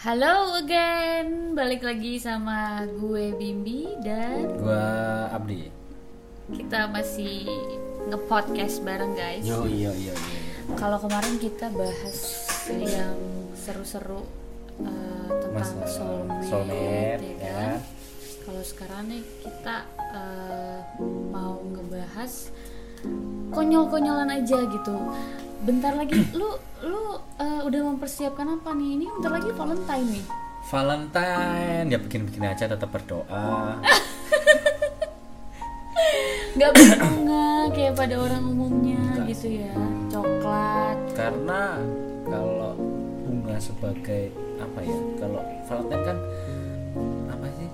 Halo again, balik lagi sama gue Bimbi dan Gua Abdi. kita masih nge-podcast bareng guys. Yo iya iya iya. Kalau kemarin kita bahas yang seru-seru uh, tentang Masalah soulmate, soulmate, ya ya. kan? Kalau sekarang nih kita uh, mau ngebahas konyol-konyolan aja gitu. Bentar lagi lu lu uh, udah mempersiapkan apa nih? Ini bentar lagi Valentine nih. Valentine ya bikin-bikin aja tetap berdoa. nggak berbunga kayak pada orang umumnya Enggak gitu ya coklat Karena kalau bunga sebagai apa ya? Kalau Valentine kan apa sih?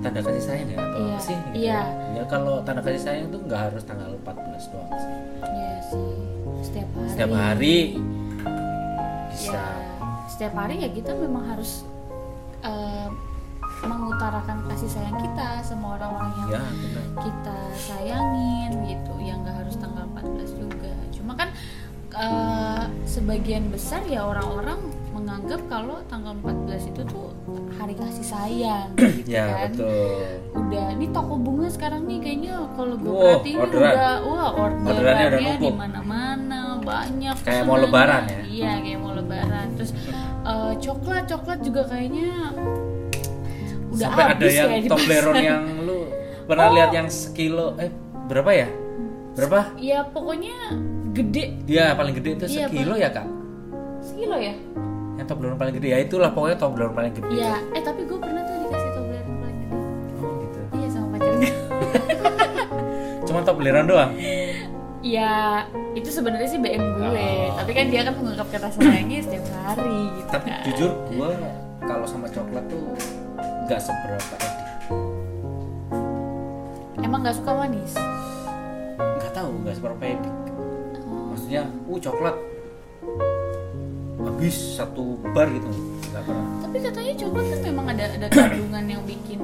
Tanda kasih sayang ya atau Iya, apa sih? gitu iya. Ya kalau tanda kasih sayang itu nggak harus tanggal 14 doang sih. ya sih setiap hari Setiap hari bisa. ya setiap hari ya kita memang harus eh, mengutarakan kasih sayang kita sama orang-orang yang Ya, benar. kita sayangin gitu yang nggak harus tanggal 14 juga cuma kan eh, sebagian besar ya orang-orang menganggap kalau tanggal 14 itu tuh hari kasih sayang gitu Ya, kan betul. udah ini toko bunga sekarang nih kayaknya kalau gue Wow, perhatiin orderan. udah wah Orderannya di numpuk. Banyak Kayak mau lebaran ya? iya kayak mau lebaran terus eh, coklat coklat juga kayaknya udah Sampai ada yang di Toblerone pasar. yang lu pernah Oh. lihat yang sekilo eh berapa ya? Berapa? ya pokoknya gede Dia paling gede itu Iya, sekilo ya kak? sekilo ya Yang Toblerone paling gede ya itulah pokoknya Toblerone paling gede. iya eh tapi gue pernah tuh dikasih Toblerone paling gede Oh gitu. iya sama pacar gue Cuma Toblerone doang. ya itu sebenarnya sih BM gue Oh. tapi kan dia kan mengungkapkan rasa sayangnya setiap hari gitu Tapi kan. jujur gua kalau sama coklat tuh nggak seberapa edik. emang nggak suka manis Nggak tahu nggak seberapa edik. Maksudnya, uh coklat habis satu bar gitu nggak pernah. tapi katanya coklat kan memang ada ada kandungan yang bikin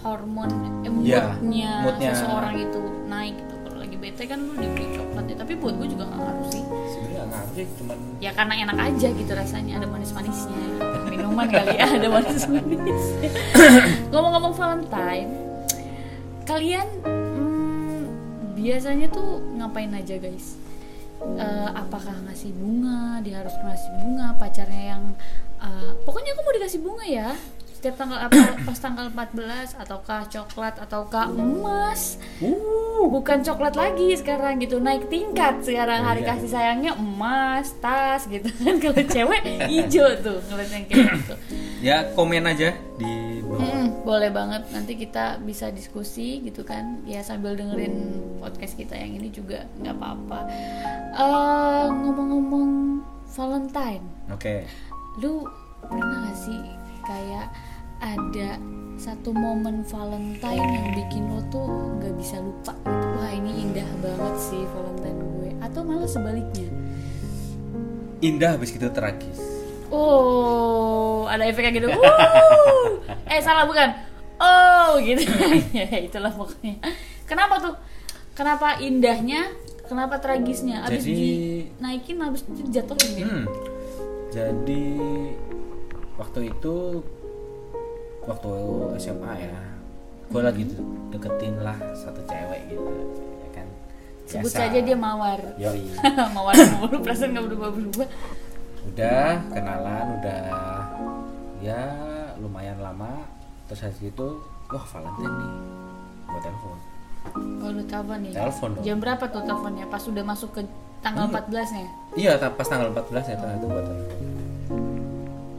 hormon eh, Ya, moodnya moodnya. seseorang itu naik gitu bete kan lu dibeli coklat ya. Tapi buat gue juga nggak ngaruh sih. Sebenarnya ngaruh sih, cuman ya karena enak aja gitu rasanya. Ada manis-manisnya. Minuman kali ya ada manis-manis ngomong-ngomong Valentine kalian hmm, biasanya tuh ngapain aja guys? Eh, apakah ngasih bunga dia harus ngasih bunga pacarnya yang eh, pokoknya aku mau dikasih bunga ya setiap tanggal apa pas tanggal 14 ataukah coklat ataukah emas? Uh. Bukan coklat lagi sekarang gitu naik tingkat sekarang. Hari Iya. kasih sayangnya emas tas gitu. Kan kalau cewek hijau tuh ngeliat yang kayak gitu. Ya komen aja di bawah. Mm, boleh banget. Nanti kita bisa diskusi gitu kan. Ya sambil dengerin podcast kita yang ini juga nggak apa-apa. Eh, ngomong-ngomong Valentine. Oke. lu pernah gak sih kayak ada satu momen Valentine yang bikin lo tuh nggak bisa lupa. Gitu wah ini indah banget sih Valentine gue. Atau malah sebaliknya. Indah habis gitu tragis. oh ada efeknya gitu. Eh salah bukan. Oh gitu. Ya itulah pokoknya. Kenapa tuh? Kenapa indahnya kenapa tragisnya? Abis Jadi- dinaikin abis itu jatuhin gitu Hmm. Jadi waktu itu waktu SMA ya, gue lagi de- deketin lah satu cewek gitu, ya kan. sebut saja dia mawar Yoi. mawar mulu perasaan nggak berubah berubah Udah kenalan, udah ya lumayan lama. Terus habis itu, wah Valentine nih, gue telepon. Oh lu telepon nih. Telepon dong. Jam berapa tuh teleponnya? Pas udah masuk ke tanggal Hmm. 14 nya. Iya, pas tanggal 14 ya tanggal itu gue telepon.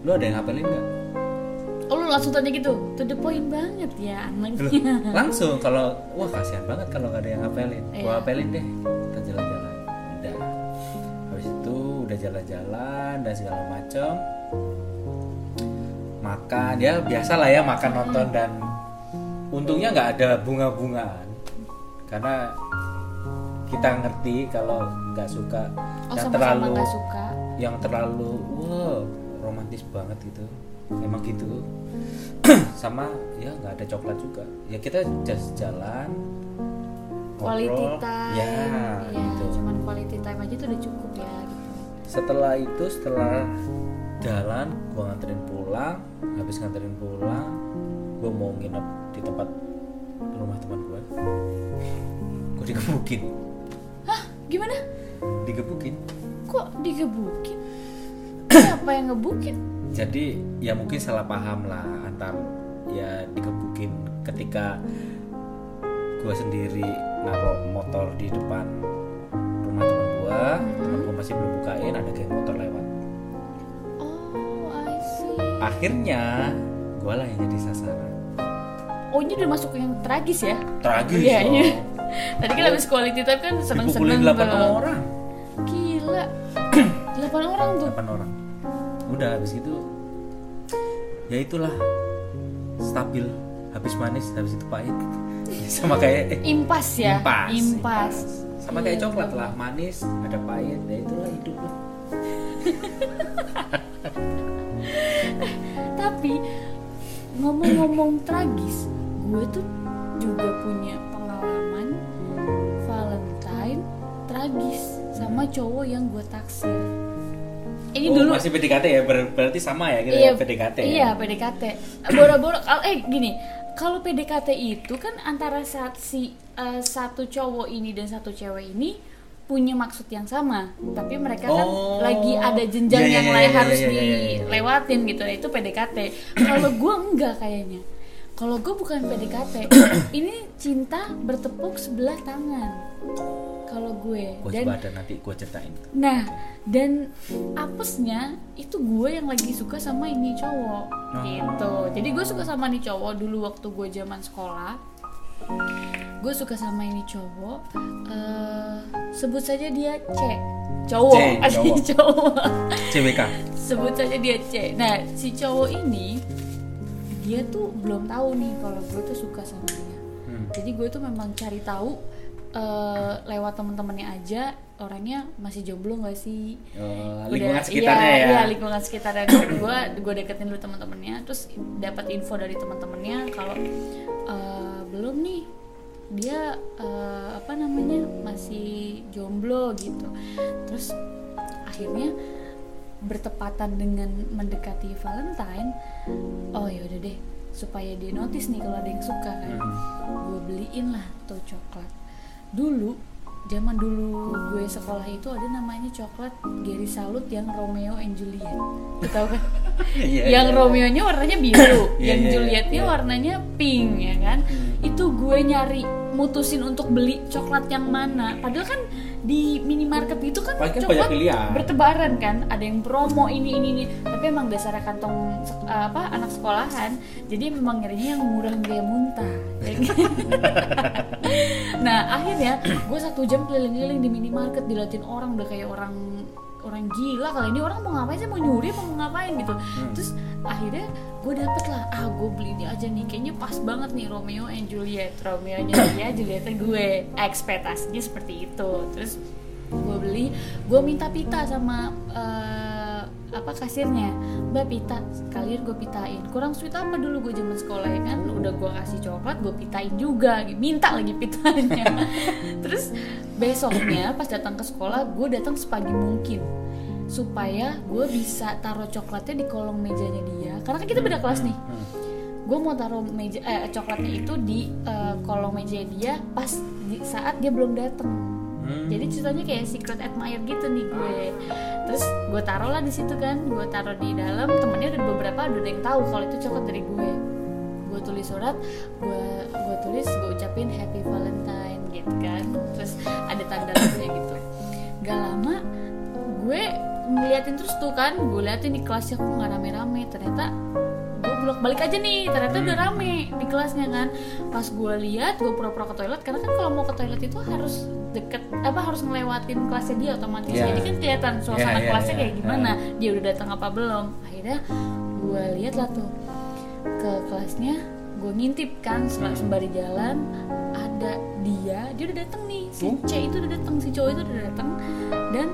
Lu ada yang ngapelin nggak? Oh lu langsung tanya gitu. To the point banget ya Loh, anaknya. langsung kalau wah kasihan banget kalau nggak ada yang ngapelin Iya. gua apelin deh kita jalan-jalan udah habis itu udah jalan-jalan dan segala macem makan ya biasa lah ya makan nonton dan untungnya nggak ada bunga-bungaan karena kita ngerti kalau nggak suka Oh yang sama-sama terlalu nggak suka. yang terlalu wow romantis banget gitu emang gitu. Sama ya nggak ada coklat juga. Ya kita just jalan Quality ngobrol. time. ya Iya, gitu. cuman quality time aja tuh udah cukup ya gitu. setelah itu setelah jalan gue nganterin pulang. Habis nganterin pulang gue mau nginep di tempat rumah teman gue gue digebukin. Hah? Gimana? Digebukin. Kok digebukin? Siapa yang ngebukin jadi ya mungkin salah paham lah antar ya digebukin ketika gue sendiri naruh motor di depan rumah teman gue teman gue masih belum bukain ada geng motor lewat. Oh I see. Akhirnya gue lah yang jadi sasaran. Oh ini udah masuk yang tragis ya? Tragis Iya, loh. iya. tadi kan habis quality time kan seneng-seneng dipukulin 8 tuh. orang. Gila. 8 orang tuh? 8 orang udah habis itu ya itulah stabil habis manis habis itu pahit. Sama kayak eh, impas ya? impas, impas. Sama Iya, kayak coklat iya. lah manis ada pahit ya itulah hidup lah. Tapi ngomong-ngomong tragis gue tuh juga punya pengalaman Valentine tragis sama cowok yang gue taksir ini oh, dulu. masih PDKT ya? Ber- berarti sama ya kita iya PDKT ya? iya PDKT boro-boro eh gini. Kalau PDKT itu kan antara saat si eh, satu cowok ini dan satu cewek ini punya maksud yang sama. Tapi mereka kan Oh. lagi ada jenjang Iya, iya, yang iya, lain iya, harus iya, iya, iya, iya. dilewatin gitu. Nah itu PDKT kalau gue enggak kayaknya. Kalau gue bukan PDKT ini cinta bertepuk sebelah tangan kalau gue gue dan coba ada nanti gue ceritain Nah, dan apesnya itu gue yang lagi suka sama ini cowok gitu. Jadi gue suka sama ini cowok dulu waktu gue zaman sekolah. Gue suka sama ini cowok. eh, sebut saja dia C. Cowok, C, cowok. cowok. CWK sebut saja dia C. Nah, si cowok ini dia tuh belum tahu nih kalau gue tuh suka sama dia. Hmm. Jadi gue tuh memang cari tahu eh, lewat teman-temannya aja orangnya masih jomblo gak sih? Eh, Udah- lingkungan sekitarnya iya, ya Iya, lingkungan sekitarnya gue gue deketin dulu teman-temannya, terus dapat info dari teman-temannya kalau eh, belum nih dia eh, apa namanya masih jomblo gitu. Terus akhirnya bertepatan dengan mendekati Valentine, oh ya udah deh supaya dia notice nih kalau ada yang suka kan Hmm. gue beliin lah tuh coklat dulu zaman dulu gue sekolah itu ada namanya coklat Gary Salut yang Romeo and Juliet. Lu tahu kan? Iya, yang iya. Romeo-nya warnanya biru Iya, yang iya, iya, Julietnya iya. warnanya pink ya kan? Itu gue nyari mutusin untuk beli coklat yang mana. Padahal kan di minimarket itu kan Paling kan coklat bertebaran kan? Ada yang promo ini ini ini. Tapi emang dasar kantong sek- apa anak sekolahan. Jadi memang nyarinya yang murah meriah muntah ya kan? akhirnya gue satu jam keliling-keliling di minimarket diliatin orang udah kayak orang orang gila kali. Ini orang mau ngapain sih? Mau nyuri apa mau ngapain gitu. Terus akhirnya gue dapet lah ah gue beli ini aja nih. Kayaknya pas banget nih Romeo and Juliet. Romeo nya dia Julietnya gue. Ekspektasinya seperti itu. Terus gue beli gue minta pita sama eh, apa kasirnya? Mbak pita kalian gue pitain. Kurang sweet apa dulu gue zaman sekolah ya kan? Udah gue kasih coklat gue pitain juga minta lagi pitanya. Terus besoknya pas datang ke sekolah gue datang sepagi mungkin. Supaya gue bisa taruh coklatnya di kolong mejanya dia. Karena kan kita beda kelas nih. Gue mau taruh meja eh, coklatnya itu di eh, kolong meja dia pas di saat dia belum datang Hmm. jadi ceritanya kayak secret admirer gitu nih gue. Terus gue taruh lah di situ kan gue taruh di dalam temennya udah beberapa udah ada yang tahu kalau itu coklat dari gue. Gue tulis surat gue gue tulis gue ucapin happy valentine gitu kan. Terus ada tanda lagunya gitu. Gak lama gue ngeliatin terus tuh kan gue liatin di kelasnya kok nggak rame-rame. Ternyata gue bolak balik aja nih ternyata udah rame di kelasnya kan. Pas gue lihat gue pura-pura ke toilet karena kan kalau mau ke toilet itu harus deket apa harus ngelewatin kelasnya dia otomatis. Iya. jadi kan kelihatan suasana Iya, iya, kelasnya iya. kayak gimana dia udah datang apa belum? Akhirnya gue lihat lah tuh ke kelasnya gue ngintip kan sel- sembari jalan ada dia dia udah datang nih. Si Oh. C itu udah datang si cowok itu udah datang dan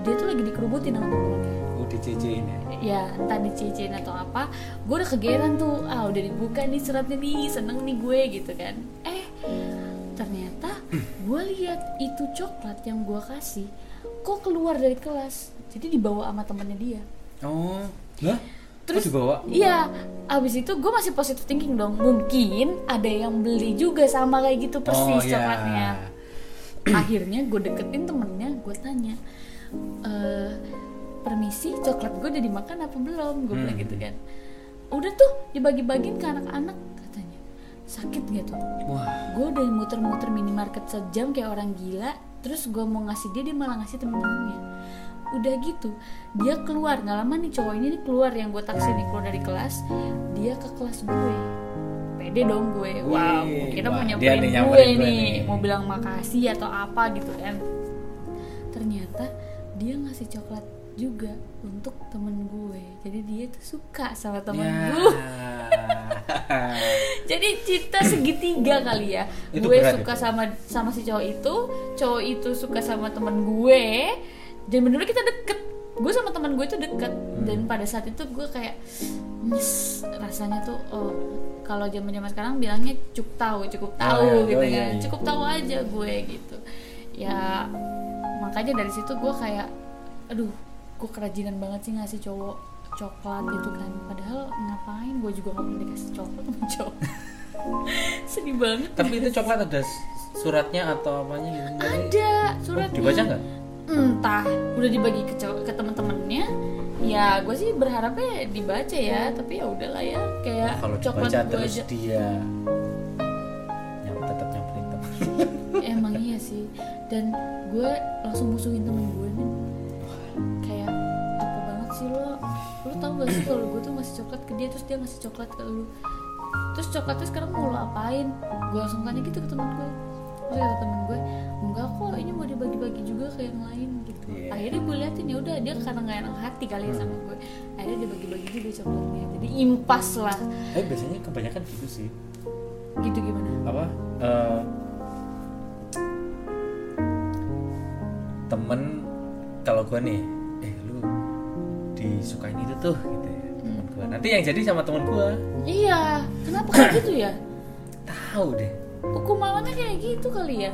dia tuh lagi dikerubutin sama temen-temennya Oh, dicecein ya. ya entah dicecein atau apa. Gue udah kegeran tuh ah udah dibuka nih suratnya nih seneng nih gue gitu kan. Eh ternyata gue lihat itu coklat yang gue kasih kok keluar dari kelas jadi dibawa sama temennya dia oh lah Terus- dibawa Iya, abis itu gue masih positive thinking dong. Mungkin ada yang beli juga sama kayak gitu persis oh, ya. coklatnya. Akhirnya gue deketin temennya, gue tanya, "Eh, permisi coklat gue udah dimakan apa belum? Gue bilang Hmm. gitu kan. Udah tuh dibagi-bagiin ke anak-anak. Sakit gitu. wah Gue udah muter-muter minimarket sejam kayak orang gila. Terus gue mau ngasih dia, dia malah ngasih temen-temennya. Udah gitu, dia keluar nggak lama nih cowok ini nih keluar yang gue taksir nih keluar dari kelas. Dia ke kelas gue. Pede dong gue. Wow, kita mau nyamperin gue, gue nih, nih. mau bilang makasih atau apa gitu kan. Ternyata dia ngasih coklat juga untuk temen gue. Jadi dia tuh suka sama temen Ya. gue. Jadi cinta segitiga kali ya. Itu gue berat suka itu. sama sama si cowok itu, cowok itu suka sama teman gue. Dan bener kita deket. Gue sama teman gue itu deket. Hmm. Dan pada saat itu gue kayak nyes rasanya tuh oh kalau zaman zaman sekarang bilangnya cukup tahu, cukup tahu Oh, iya, gitu oh, iya, kan. iya. Cukup tahu aja gue gitu. Ya makanya dari situ gue kayak aduh gue kerajinan banget sih ngasih cowok coklat gitu kan. Padahal ngapain gue juga nggak pernah dikasih coklat cowok. Sedih banget tapi itu coklat ada suratnya atau apanya gitu? Ada Oh, suratnya. Dibaca nggak? Entah. Udah dibagi ke ke temen-temennya ya gue sih berharapnya dibaca ya. Tapi ya udahlah ya. Kayak kalau coklat dibaca terus aja. dia nyam tetap nyamperin teman. Emang iya sih. Dan gue langsung musuhin temen gue tau gak sih kalau gue tuh ngasih coklat ke dia terus dia ngasih coklat ke lu. Terus coklatnya sekarang mau lo apain? Gue langsung tanya gitu ke temen gue terus kata temen gue enggak kok ini mau dibagi-bagi juga ke yang lain gitu. Iya. akhirnya gue liatin ya udah dia karena nggak enak hati kali ya sama gue akhirnya dia bagi-bagi juga coklatnya. Jadi impas lah. Eh biasanya kebanyakan gitu sih. Gitu gimana? Apa? Eh, temen kalau gue nih disukain itu tuh gitu ya temen gue nanti yang jadi sama temen gue iya kenapa kayak gitu ya? Tahu deh. Hukum alamnya kayak gitu kali ya.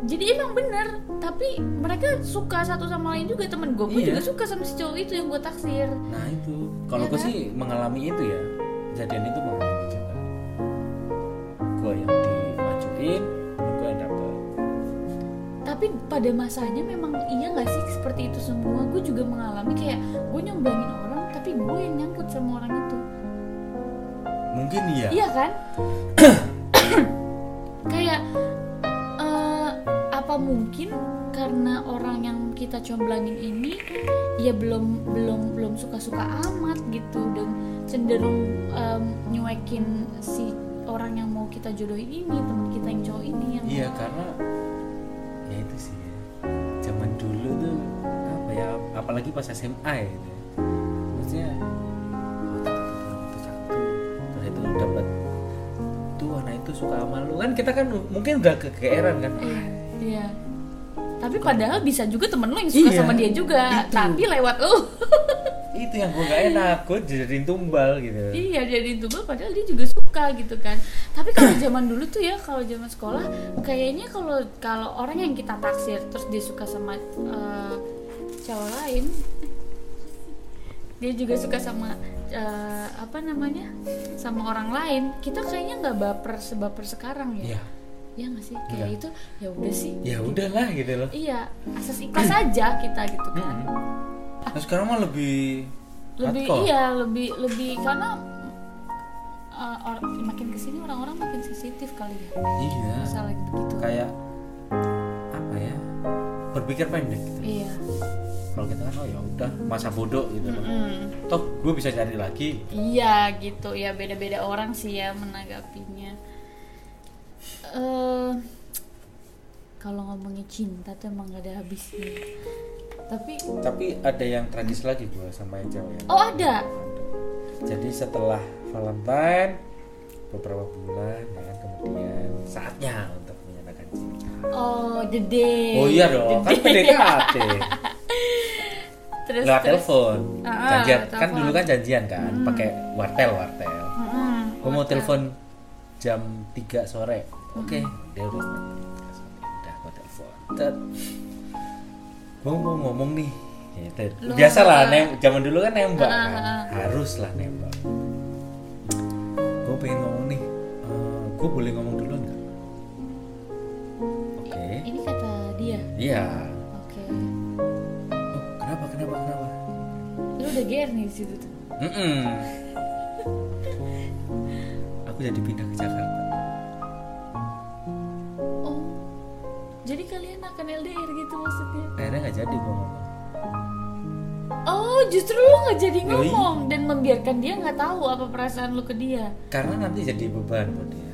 Jadi emang bener tapi mereka suka satu sama lain juga temen gue gue Iya. juga suka sama si cowok itu yang gue taksir. Nah itu. Kalau Iya gue kan? sih mengalami itu ya. Kejadian itu mengalami juga. Gue yang dimajuin tapi pada masanya memang iya nggak sih seperti itu semua? Gue juga mengalami kayak gue nyomblangin orang tapi gue yang nyangkut sama orang itu. Mungkin iya. Iya kan? Kayak eh, apa mungkin karena orang yang kita comblangin ini ya belum belum belum suka-suka amat gitu dan cenderung em, nyuekin si orang yang mau kita jodohin ini teman kita yang cowok ini yang Iya karena ya itu sih ya. Zaman dulu tuh apa ya apalagi pas SMA ya gitu. ya. Maksudnya oh, terus itu dapat tuh anak itu suka sama lu kan kita kan mungkin udah kegeeran kan Iya, iya. Tapi padahal bisa juga temen lo yang suka Iya, sama dia juga, itu. tapi lewat lo. itu yang gue gak enak gue dijadiin tumbal gitu iya, jadi itu padahal dia juga suka gitu kan. Tapi kalau zaman dulu tuh ya, kalau zaman sekolah, kayaknya kalau kalau orang yang kita taksir terus dia suka sama eh, cowok lain, dia juga suka sama eh, apa namanya, sama orang lain, kita kayaknya nggak baper sebaper sekarang ya. ya Iya nggak sih? Kayak Nggak. itu ya udah sih. ya udahlah gitu loh Iya, asas ikhlas aja kita gitu kan. Mm-mm. Nah sekarang mah lebih Lebih hardcore. iya, lebih lebih karena uh, or- makin ke sini orang-orang makin sensitif kali ya. iya Masalah gitu. kayak apa ya berpikir pendek gitu Iya. kalau kita kan oh ya udah masa bodoh gitu loh Mm-mm. toh gue bisa cari lagi Iya gitu ya beda-beda orang sih ya menanggapinya. Eh kalau ngomongin cinta tuh emang gak ada habisnya. Tapi tapi ada yang tragis lagi gue sama yang cewek yang oh ada. jadi setelah Valentine beberapa bulan ya kan kemudian saatnya untuk menyatakan cinta. Oh dede. oh iya dong kan Dede. PDKT terus lewat telepon. Ah, janjian. Telepon. kan dulu kan janjian kan pakai wartel wartel Mm-mm. gue mau telepon jam 3 sore. Oke dia udah udah gue telepon Gue mau ngomong nih Ya, itu. Lu biasalah nggak- nem zaman dulu kan nembak Ah, kan ah. harus lah nembak gue pengen ngomong nih gue boleh ngomong duluan nggak oke Ini kata dia. iya Oke. oh, kenapa kenapa kenapa Lu udah GR nih di situ tuh. Mm-mm. aku jadi pindah ke Jakarta Jadi kalian akan LDR gitu maksudnya? akhirnya nggak jadi gue ngomong Oh, justru lu nggak jadi Yoi. ngomong dan membiarkan dia nggak tahu apa perasaan lu ke dia. karena nanti jadi beban buat dia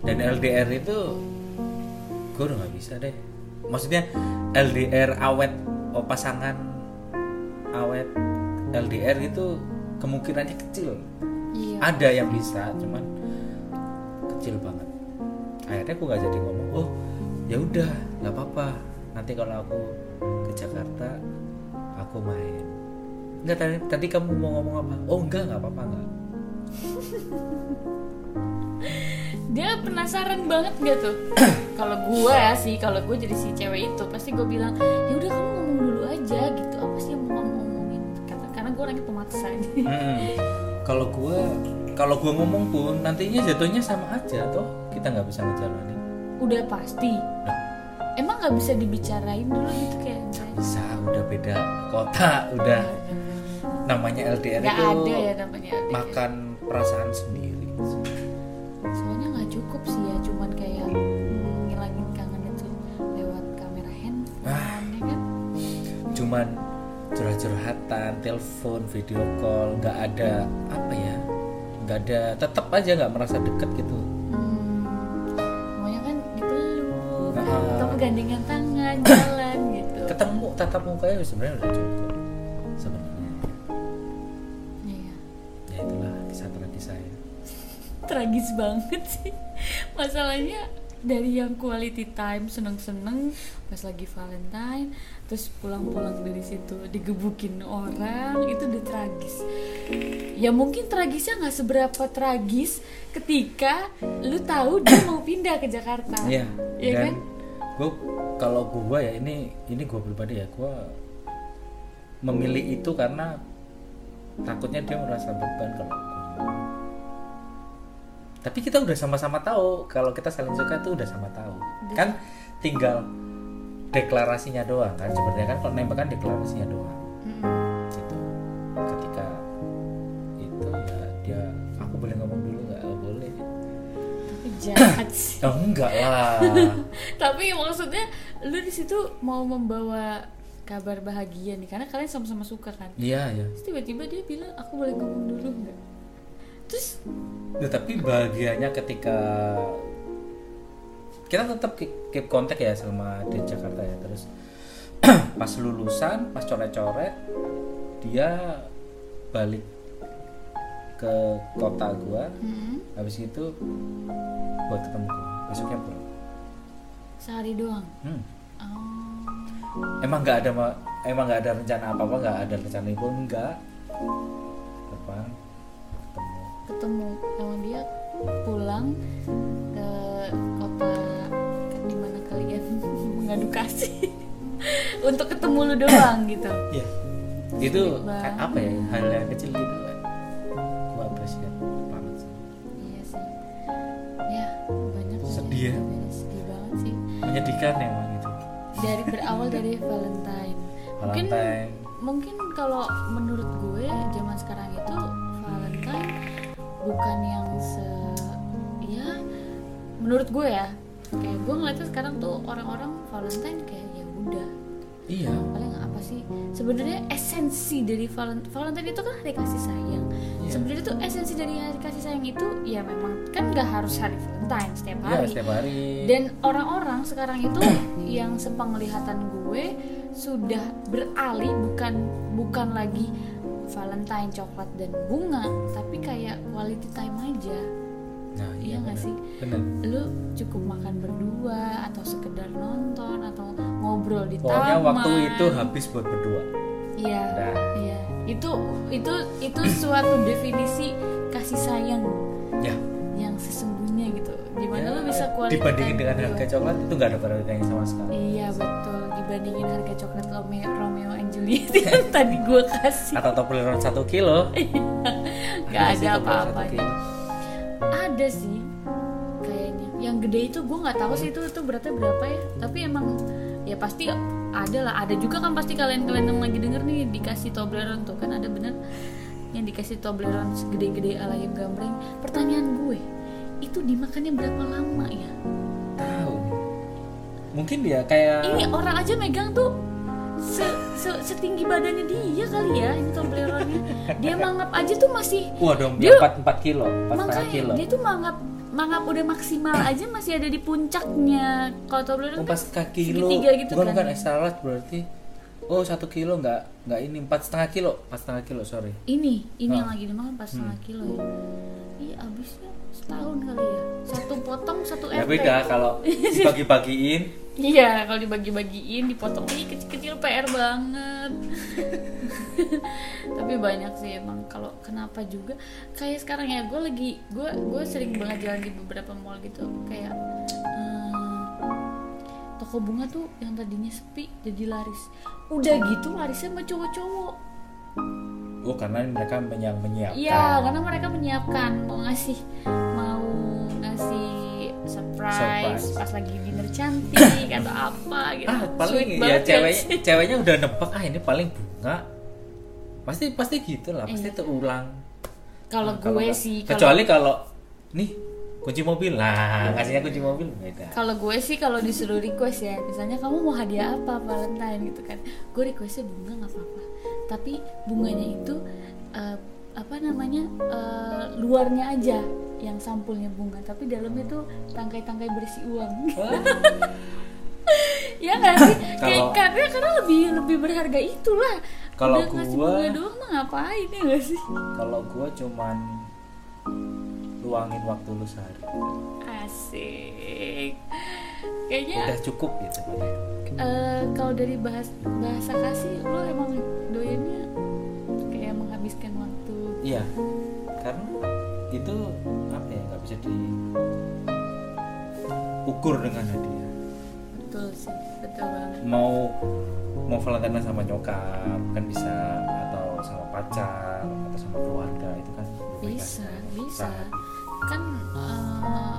dan LDR itu gue udah nggak bisa deh maksudnya LDR awet oh, pasangan awet LDR itu kemungkinannya kecil Iya. ada yang bisa cuman kecil banget akhirnya aku nggak jadi ngomong oh ya udah nggak apa-apa nanti kalau aku ke Jakarta aku main Enggak tadi, tadi kamu mau ngomong apa oh enggak nggak apa-apa enggak Dia penasaran banget gak tuh? kalau gue ya sih, kalau gue jadi si cewek itu pasti gue bilang, ya udah kamu ngomong dulu aja gitu. Apa sih yang mau ngomongin? Karena, karena gue orangnya pemaksa. Mm-mm. kalau gua kalau gua ngomong pun nantinya jatuhnya sama aja toh kita nggak bisa ngejalanin udah pasti. Nah, Emang nggak bisa dibicarain dulu gitu kayak bisa udah beda kota udah namanya LDR Nggak itu ada ya namanya LDR. makan perasaan sendiri Soalnya nggak cukup sih ya, cuman kayak ngilangin kangen itu lewat kamera handphone, Ah. ya kan? cuman curhat-curhatan telepon video call nggak ada apa nggak ada tetap aja nggak merasa deket gitu Hmm, semuanya kan dipeluk, Ah. atau gandengan tangan, jalan gitu. ketemu tatap mukanya sebenarnya udah cukup sebenarnya Iya. ya itulah kisah tragis saya Tragis banget sih. Masalahnya dari yang quality time seneng-seneng pas lagi Valentine, terus pulang-pulang dari situ digebukin orang itu udah tragis. Ya mungkin tragisnya nggak seberapa tragis ketika lu tahu dia mau pindah ke Jakarta. Iya, dan kan? gue kalau gue ya ini ini gue pribadi ya gue memilih itu karena takutnya dia merasa beban kalau gua. Tapi kita udah sama-sama tahu kalau kita saling suka tuh udah sama tahu kan tinggal deklarasinya doang kan sebenarnya kan kalau nembak kan deklarasinya doang Mm-mm. gitu ketika itu ya dia aku boleh ngomong dulu nggak Oh, boleh Tapi jahat sih. oh enggak lah Tapi maksudnya lu di situ mau membawa kabar bahagia nih karena kalian sama-sama suka kan. iya ya Terus tiba-tiba dia bilang aku boleh ngomong dulu nggak? Terus? Nah, tapi bahagianya ketika kita tetap keep, kontak ya selama di Jakarta ya. Terus pas lulusan pas coret-coret dia balik ke kota gua. Hmm, habis itu buat ketemu gua. Besoknya pulang. Sehari doang. hmm. Oh. emang nggak ada ma- emang nggak ada rencana apa apa nggak ada rencana itu? Enggak ketemu sama dia pulang ke kota ke di mana kalian mengadu kasih untuk ketemu lu doang gitu. Iya. Itu kayak apa ya hal yang kecil gitu kan. Gua appreciate banget sih. Iya sih. Ya banyak. Sedih ya? Iya, Sedih banget sih. Menyedihkan emang itu. Dari berawal dari Valentine. Mungkin Valentine. mungkin kalau menurut gue zaman sekarang bukan yang se ya menurut gue ya kayak gue ngeliatnya sekarang tuh orang-orang Valentine kayak ya udah Iya. paling apa sih sebenarnya esensi dari Valentine Valentine itu kan hari kasih sayang Iya. sebenarnya tuh esensi dari hari kasih sayang itu ya memang kan nggak harus hari Valentine setiap Iya, hari setiap hari. dan orang-orang sekarang itu yang sepenglihatan gue sudah beralih bukan bukan lagi Valentine coklat dan bunga tapi kayak quality time aja nah, iya nggak benar. sih? Benar. lu cukup makan berdua atau sekedar nonton atau ngobrol di Pokoknya taman waktu itu habis buat berdua. iya Dah. iya itu itu itu suatu definisi kasih sayang Ya. yang sesungguhnya gitu gimana ya, lu bisa quality dibandingin time dengan berdua? harga coklat itu nggak ada harganya sama sekali. Iya betul. Bandingin harga coklat Romeo, Romeo and Juliet yang tadi gue kasih. Atau Toblerone satu kilo. Nggak Ada sih ada apa-apanya. sih kayaknya. Yang gede itu gue nggak tahu sih itu itu beratnya berapa ya. Tapi emang ya pasti ada lah. Ada juga kan pasti kalian kalian yang lagi denger nih dikasih Toblerone tuh. Kan ada bener yang dikasih Toblerone segede-gede ala ayam gambreng pertanyaan gue itu dimakannya berapa lama ya mungkin dia kayak ini orang aja megang tuh se- se- setinggi badannya dia kali ya ini Toblerone-nya dia mangap aja tuh masih wah dong Dia- empat empat kilo empat kilo. dia tuh mangap mangap udah maksimal aja masih ada di puncaknya. Kalau Toblerone empat kan kilo segitiga gitu bukan kan. bukan extra large berarti. Oh satu kilo nggak nggak ini empat setengah kilo empat setengah kilo sorry. Ini ini yang Ah. lagi dimakan pas setengah kilo. Ya iya abisnya setahun kali ya. Satu potong satu ya beda kalau dibagi-bagiin iya kalau dibagi-bagiin dipotong. Ih, kecil-kecil PR banget. Tapi banyak sih emang. Kalau kenapa juga? Kayak sekarang ya gue lagi gue gue sering banget jalan di beberapa mall gitu. Kayak eh, toko bunga tuh yang tadinya sepi jadi laris. Udah gitu larisnya sama cowok-cowok. Oh karena mereka yang menyiapkan Iya, karena mereka menyiapkan. Mau ngasih mau ngasih surprise, Surprise. pas lagi dinner cantik atau apa gitu. ah paling Sweet ya ceweknya ceweknya udah nebak ah ini paling bunga. Pasti pasti gitu lah pasti Iya. terulang Kalau Nah, gue nggak- sih, kecuali kalau nih kunci mobil. Lah ngasihnya kunci mobil beda. Kalau gue sih kalau disuruh request ya, misalnya kamu mau hadiah apa Valentine gitu kan, gue requestnya bunga nggak apa-apa, tapi bunganya itu eh, apa namanya eh, luarnya aja yang sampulnya bunga, tapi dalamnya tuh tangkai-tangkai berisi uang. Ya nggak sih? Kayak karena karena lebih lebih berharga itulah. Kalau Udah ngasih gua- bunga doang mah ngapain ya nggak sih? Kalau gue cuman luangin waktu lu sehari. Asik. Kayaknya udah cukup gitu eh, kalau dari bahas bahasa kasih lo emang doyannya kayak menghabiskan waktu iya. Karena itu apa ya nggak bisa diukur dengan hadiah. Betul sih betul banget. Mau mau Valentine sama nyokap kan bisa atau sama pacar atau sama keluarga itu kan bisa bisa. Sangat. kan eh,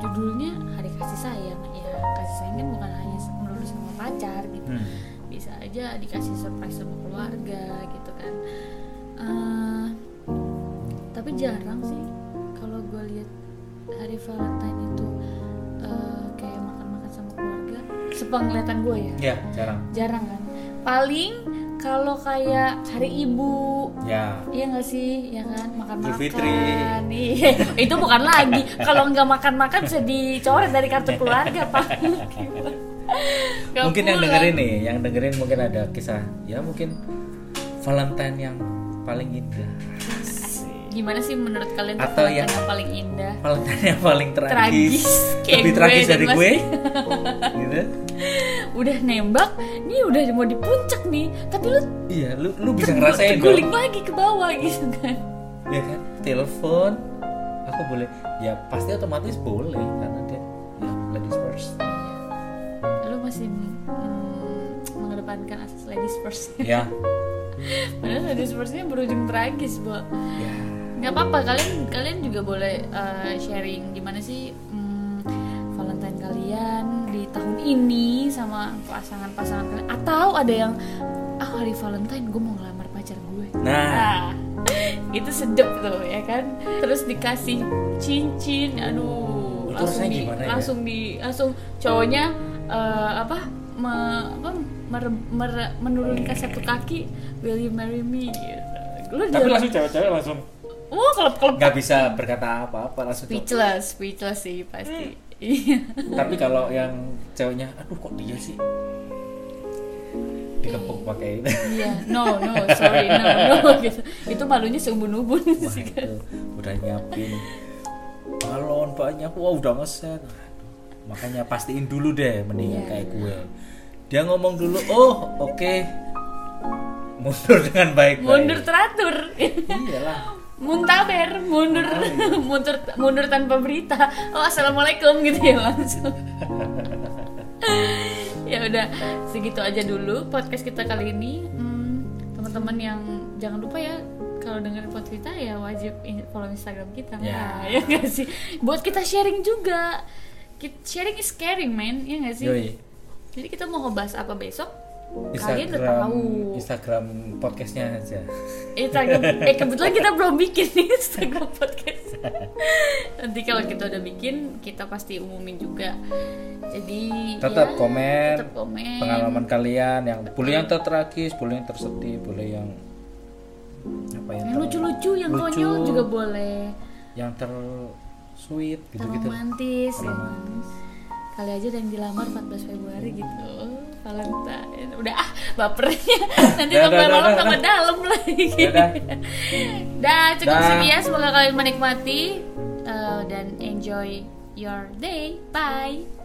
judulnya hari kasih sayang. Ya kasih sayang kan bukan hanya melulu sama pacar gitu. Hmm. bisa aja dikasih surprise sama keluarga gitu kan. Eh, tapi jarang sih kalau gue lihat hari Valentine itu eh, kayak makan-makan sama keluarga sepenglihatan gue ya ya jarang jarang kan paling kalau kayak hari ibu ya Iya gak sih, ya kan makan-makan. Idul Fitri. Iya, itu bukan lagi. Kalau nggak makan-makan bisa dicoret dari kartu keluarga, Pak. Nggak mungkin yang pulang. dengerin nih yang dengerin mungkin ada kisah ya mungkin Valentine yang paling indah Gimana sih menurut kalian Atau yang- yang paling indah? Valentine yang paling tragis, Tragis, lebih tragis dari gue. Gitu. Udah nembak, nih udah mau di puncak nih, tapi lu iya lu lu bisa ngerasain dong. lagi ke bawah gitu kan. ya kan? Telepon. Aku boleh. Ya pasti otomatis boleh karena dia ya ladies first. Lu masih mm, mengedepankan asas ladies first. ya Padahal ladies firstnya berujung tragis, Bu. ya nggak apa-apa kalian kalian juga boleh uh, sharing gimana sih hmm, Valentine kalian di tahun ini sama pasangan-pasangan kalian. Atau ada yang ah hari Valentine gue mau ngelamar pacar gue. Nah. Nah, itu sedep tuh ya kan? Terus dikasih cincin aduh Itu langsung di gimana ya? langsung di langsung cowoknya eh, apa me- apa mer- mer- menurunkan satu kaki will you marry me? Gitu. lu tapi langsung cewek-cewek langsung Wah, kalau kalau nggak bisa berkata apa-apa langsung speechless, speechless sih Hmm. pasti. Iya. tapi kalau yang ceweknya aduh kok dia sih dikepung pakai itu Iya, no, no, sorry, no, no gitu. Itu malunya seubun-ubun Wah, sih kan. itu udah nyiapin balon banyak wah udah ngeset makanya pastiin dulu deh mendingan Iya. kayak gue dia ngomong dulu oh oke mundur dengan baik-baik Mundur teratur. iyalah Muntaber, mundur, mundur, mundur tanpa berita. Oh, assalamualaikum gitu ya langsung. ya udah segitu aja dulu podcast kita kali ini. Hmm, teman-teman yang jangan lupa ya kalau dengerin podcast kita ya wajib follow instagram kita Ya. Nah, ya nggak sih? Buat kita sharing juga. Sharing is caring man. Ya nggak sih? Yoi. jadi kita mau ngebahas apa besok kalian udah Instagram tahu. Instagram podcastnya aja. Instagram eh kebetulan kita belum bikin nih Instagram podcast. Nanti kalau kita udah bikin kita pasti umumin juga. Jadi tetap ya, komen, tetap komen. pengalaman kalian yang boleh yang tertragis boleh yang tersedih boleh yang apa ya yang lucu-lucu yang lucu, konyol juga boleh. yang ter sweet gitu gitu. romantis ya. Romantis. kali aja ada yang dilamar 14 Februari gitu Valentine. Udah ah bapernya. Nanti Dah, tambah malam tambah dalam lagi. Dadah. dah. Cukup Dah. sekian. Semoga kalian menikmati uh, dan enjoy your day. Bye